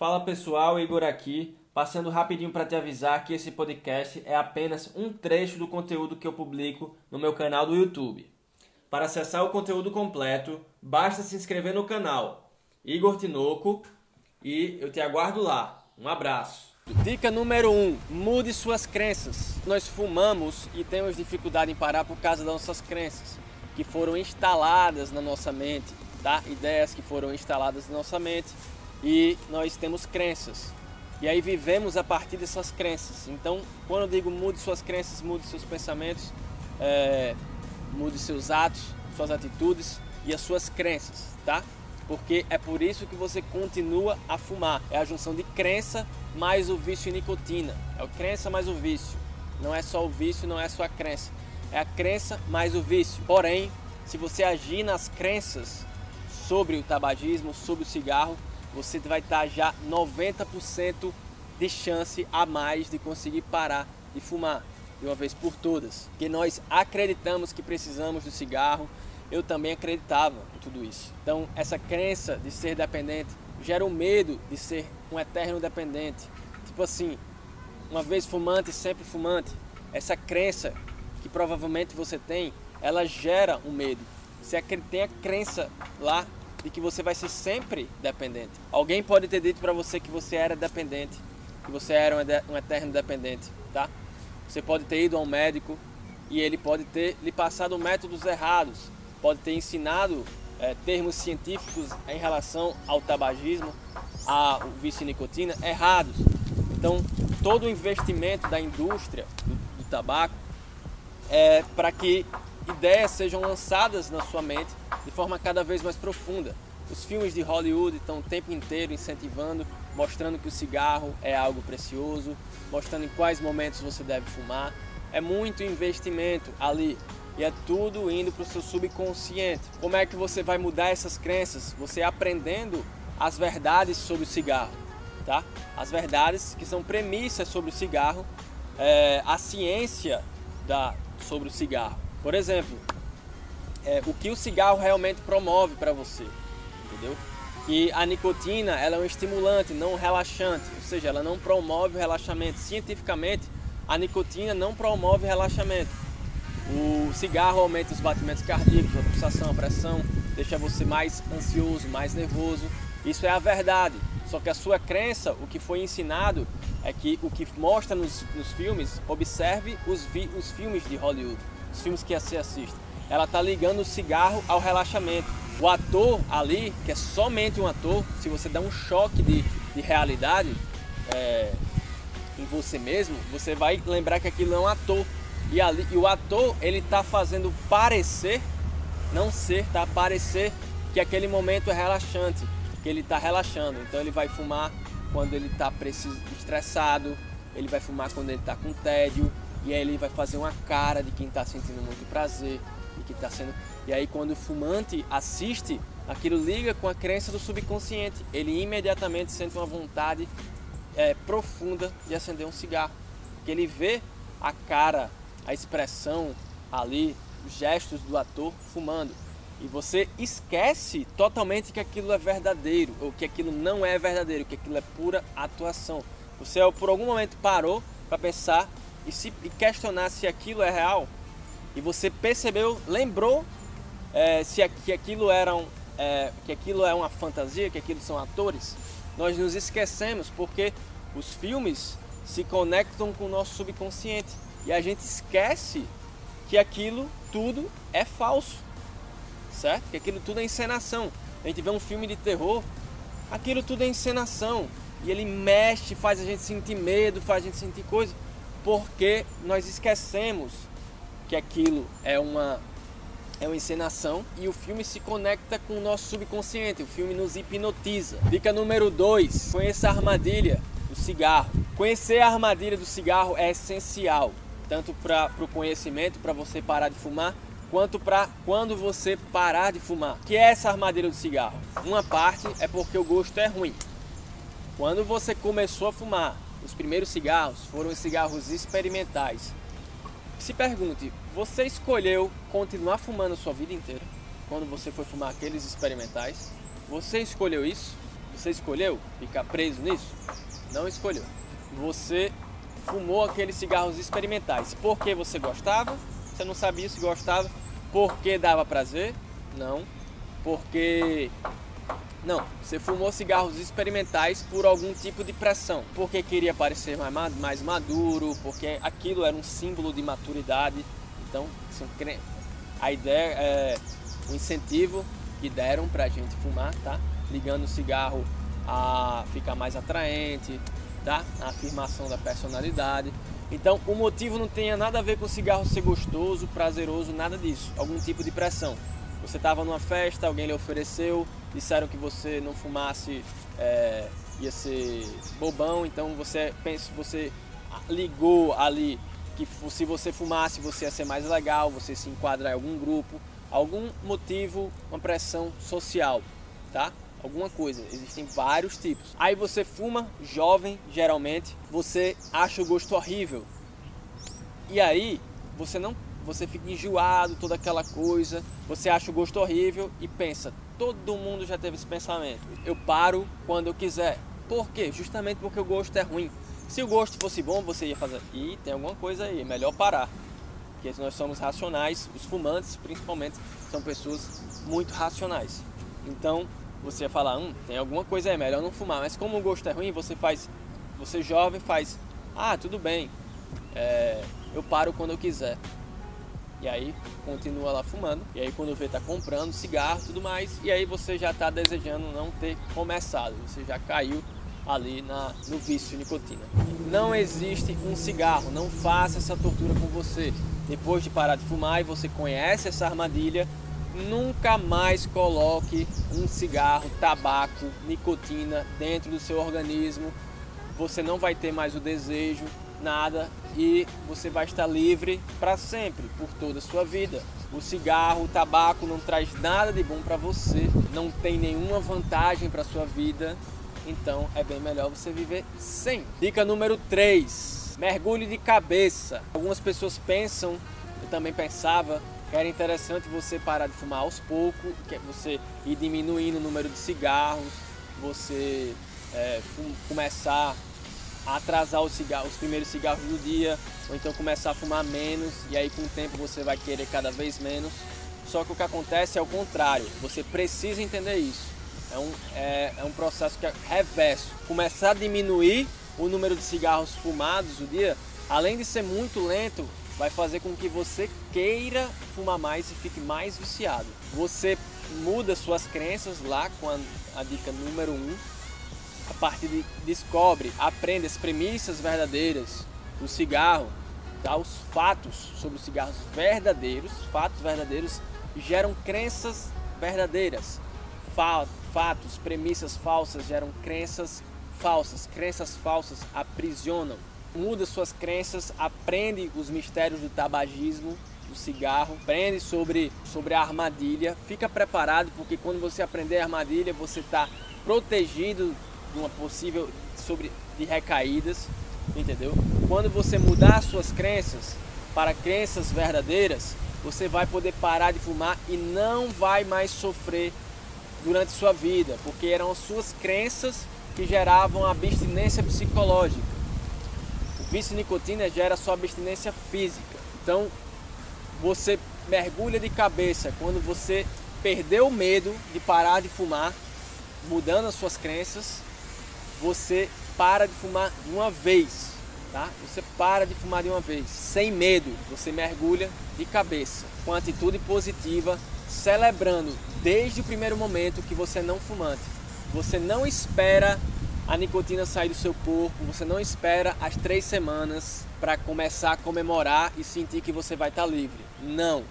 Fala pessoal, Igor aqui, passando rapidinho para te avisar que esse podcast é apenas um trecho do conteúdo que eu publico no meu canal do YouTube. Para acessar o conteúdo completo, basta se inscrever no canal Igor Tinoco e eu te aguardo lá. Um abraço. Dica número 1: um, mude suas crenças. Nós fumamos e temos dificuldade em parar por causa das nossas crenças, que foram instaladas na nossa mente, tá? Ideias que foram instaladas na nossa mente e nós temos crenças. E aí vivemos a partir dessas crenças. Então, quando eu digo mude suas crenças, mude seus pensamentos, é, mude seus atos, suas atitudes e as suas crenças, tá? Porque é por isso que você continua a fumar. É a junção de crença mais o vício em nicotina. É a crença mais o vício. Não é só o vício, não é só a crença. É a crença mais o vício. Porém, se você agir nas crenças sobre o tabagismo, sobre o cigarro, você vai estar já 90% de chance a mais de conseguir parar de fumar de uma vez por todas. Que nós acreditamos que precisamos do cigarro, eu também acreditava em tudo isso. Então, essa crença de ser dependente gera o medo de ser um eterno dependente. Tipo assim, uma vez fumante, sempre fumante. Essa crença que provavelmente você tem, ela gera um medo. Você tem a crença lá de que você vai ser sempre dependente. Alguém pode ter dito para você que você era dependente, que você era um eterno dependente, tá? Você pode ter ido a um médico e ele pode ter lhe passado métodos errados, pode ter ensinado é, termos científicos em relação ao tabagismo, ao vício nicotina errados. Então, todo o investimento da indústria do, do tabaco é para que ideias sejam lançadas na sua mente de forma cada vez mais profunda. Os filmes de Hollywood estão o tempo inteiro incentivando, mostrando que o cigarro é algo precioso, mostrando em quais momentos você deve fumar. É muito investimento ali e é tudo indo para o seu subconsciente. Como é que você vai mudar essas crenças? Você aprendendo as verdades sobre o cigarro, tá? As verdades que são premissas sobre o cigarro, é, a ciência da, sobre o cigarro. Por exemplo, é, o que o cigarro realmente promove para você, entendeu? Que a nicotina ela é um estimulante, não um relaxante, ou seja, ela não promove o relaxamento. Cientificamente, a nicotina não promove relaxamento. O cigarro aumenta os batimentos cardíacos, a pulsação, a pressão, deixa você mais ansioso, mais nervoso. Isso é a verdade. Só que a sua crença, o que foi ensinado, é que o que mostra nos, nos filmes, observe os, vi, os filmes de Hollywood, os filmes que você assiste ela tá ligando o cigarro ao relaxamento. O ator ali, que é somente um ator, se você dá um choque de, de realidade é, em você mesmo, você vai lembrar que aquilo é um ator. E, ali, e o ator, ele tá fazendo parecer, não ser, tá? Parecer que aquele momento é relaxante, que ele tá relaxando. Então ele vai fumar quando ele tá preciso, estressado, ele vai fumar quando ele tá com tédio, e aí ele vai fazer uma cara de quem está sentindo muito prazer e que está sendo. E aí quando o fumante assiste, aquilo liga com a crença do subconsciente. Ele imediatamente sente uma vontade é, profunda de acender um cigarro, que ele vê a cara, a expressão ali, os gestos do ator fumando. E você esquece totalmente que aquilo é verdadeiro, ou que aquilo não é verdadeiro, que aquilo é pura atuação. Você por algum momento parou para pensar e se e questionar se aquilo é real e você percebeu, lembrou é, se que aquilo eram é, que aquilo é uma fantasia, que aquilo são atores, nós nos esquecemos porque os filmes se conectam com o nosso subconsciente e a gente esquece que aquilo tudo é falso, certo? Que aquilo tudo é encenação. A gente vê um filme de terror, aquilo tudo é encenação e ele mexe, faz a gente sentir medo, faz a gente sentir coisa porque nós esquecemos que aquilo é uma é uma encenação e o filme se conecta com o nosso subconsciente, o filme nos hipnotiza. Dica número 2: conheça a armadilha do cigarro. Conhecer a armadilha do cigarro é essencial, tanto para o conhecimento, para você parar de fumar, quanto para quando você parar de fumar. O que é essa armadilha do cigarro? Uma parte é porque o gosto é ruim. Quando você começou a fumar, os primeiros cigarros foram os cigarros experimentais. Se pergunte, você escolheu continuar fumando sua vida inteira? Quando você foi fumar aqueles experimentais? Você escolheu isso? Você escolheu ficar preso nisso? Não escolheu. Você fumou aqueles cigarros experimentais porque você gostava? Você não sabia se gostava? Porque dava prazer? Não. Porque não, você fumou cigarros experimentais por algum tipo de pressão, porque queria parecer mais, maduro, porque aquilo era um símbolo de maturidade. Então, a ideia é o incentivo que deram pra gente fumar, tá? Ligando o cigarro a ficar mais atraente, tá? A afirmação da personalidade. Então, o motivo não tenha nada a ver com o cigarro ser gostoso, prazeroso, nada disso. Algum tipo de pressão. Você estava numa festa, alguém lhe ofereceu, disseram que você não fumasse é, ia ser bobão, então você pensa, você ligou ali que se você fumasse você ia ser mais legal, você se enquadra em algum grupo, algum motivo, uma pressão social, tá? Alguma coisa, existem vários tipos. Aí você fuma, jovem, geralmente, você acha o gosto horrível. E aí você não você fica enjoado, toda aquela coisa, você acha o gosto horrível e pensa, todo mundo já teve esse pensamento. Eu paro quando eu quiser. Por quê? Justamente porque o gosto é ruim. Se o gosto fosse bom, você ia fazer, e tem alguma coisa aí, é melhor parar. Porque nós somos racionais, os fumantes principalmente são pessoas muito racionais. Então, você ia falar, hum, tem alguma coisa aí, melhor não fumar. Mas como o gosto é ruim, você faz, você jovem faz, ah, tudo bem, é, eu paro quando eu quiser. E aí continua lá fumando. E aí quando vê tá comprando cigarro tudo mais. E aí você já está desejando não ter começado. Você já caiu ali na, no vício de nicotina. Não existe um cigarro. Não faça essa tortura com você. Depois de parar de fumar e você conhece essa armadilha, nunca mais coloque um cigarro, tabaco, nicotina dentro do seu organismo. Você não vai ter mais o desejo, nada e você vai estar livre para sempre, por toda a sua vida. O cigarro, o tabaco não traz nada de bom para você, não tem nenhuma vantagem para sua vida, então é bem melhor você viver sem. Dica número 3: mergulhe de cabeça. Algumas pessoas pensam, eu também pensava, que era interessante você parar de fumar aos poucos, que é você ir diminuindo o número de cigarros, você é, começar atrasar os, cigarros, os primeiros cigarros do dia, ou então começar a fumar menos, e aí com o tempo você vai querer cada vez menos. Só que o que acontece é o contrário, você precisa entender isso. É um, é, é um processo que é reverso. Começar a diminuir o número de cigarros fumados do dia, além de ser muito lento, vai fazer com que você queira fumar mais e fique mais viciado. Você muda suas crenças lá com a, a dica número 1, um, a partir de descobre, aprende as premissas verdadeiras do cigarro, tá? os fatos sobre os cigarros verdadeiros, fatos verdadeiros geram crenças verdadeiras. Fatos, premissas falsas geram crenças falsas. Crenças falsas aprisionam. Muda suas crenças, aprende os mistérios do tabagismo, do cigarro, aprende sobre, sobre a armadilha. Fica preparado porque quando você aprender a armadilha, você está protegido de uma possível sobre de recaídas, entendeu? Quando você mudar suas crenças para crenças verdadeiras, você vai poder parar de fumar e não vai mais sofrer durante sua vida, porque eram as suas crenças que geravam abstinência psicológica. O vício nicotina gera sua abstinência física. Então, você mergulha de cabeça quando você perdeu o medo de parar de fumar, mudando as suas crenças você para de fumar de uma vez, tá? Você para de fumar de uma vez, sem medo, você mergulha de cabeça, com atitude positiva, celebrando desde o primeiro momento que você é não fumante. Você não espera a nicotina sair do seu corpo, você não espera as três semanas para começar a comemorar e sentir que você vai estar tá livre. Não.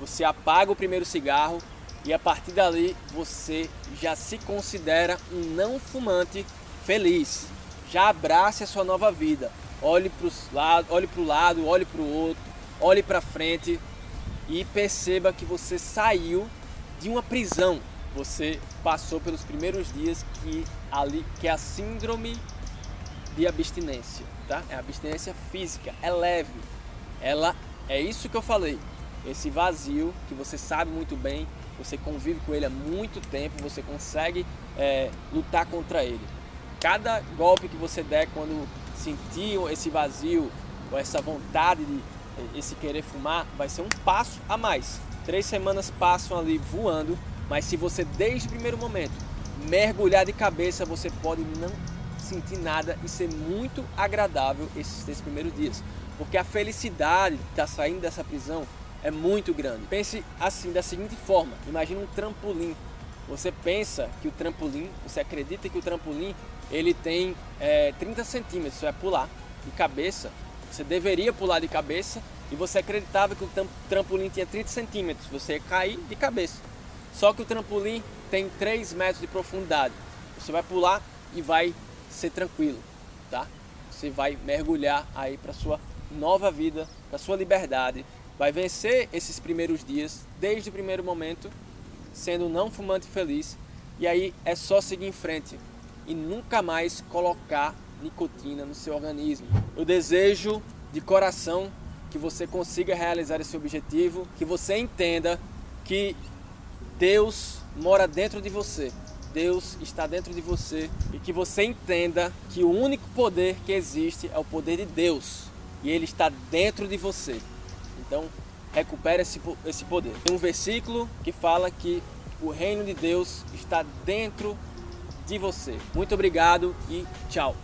Você apaga o primeiro cigarro e a partir dali você já se considera um não fumante feliz. Já abrace a sua nova vida. Olhe para lado, olhe para o lado, olhe para o outro, olhe para frente e perceba que você saiu de uma prisão. Você passou pelos primeiros dias que ali que é a síndrome de abstinência, tá? É abstinência física, é leve. Ela é isso que eu falei. Esse vazio que você sabe muito bem você convive com ele há muito tempo, você consegue é, lutar contra ele. Cada golpe que você der quando sentir esse vazio ou essa vontade de esse querer fumar, vai ser um passo a mais. Três semanas passam ali voando, mas se você desde o primeiro momento mergulhar de cabeça, você pode não sentir nada e ser muito agradável esses três primeiros dias. Porque a felicidade de estar saindo dessa prisão é muito grande. Pense assim, da seguinte forma: imagine um trampolim. Você pensa que o trampolim, você acredita que o trampolim ele tem é, 30 centímetros, você vai pular de cabeça. Você deveria pular de cabeça e você acreditava que o trampolim tinha 30 centímetros, você ia cair de cabeça. Só que o trampolim tem 3 metros de profundidade. Você vai pular e vai ser tranquilo, tá? Você vai mergulhar aí para sua nova vida, para sua liberdade, vai vencer esses primeiros dias, desde o primeiro momento, sendo não fumante feliz, e aí é só seguir em frente e nunca mais colocar nicotina no seu organismo. Eu desejo de coração que você consiga realizar esse objetivo, que você entenda que Deus mora dentro de você. Deus está dentro de você e que você entenda que o único poder que existe é o poder de Deus e ele está dentro de você. Então, recupere esse, esse poder. Tem um versículo que fala que o reino de Deus está dentro de você. Muito obrigado e tchau.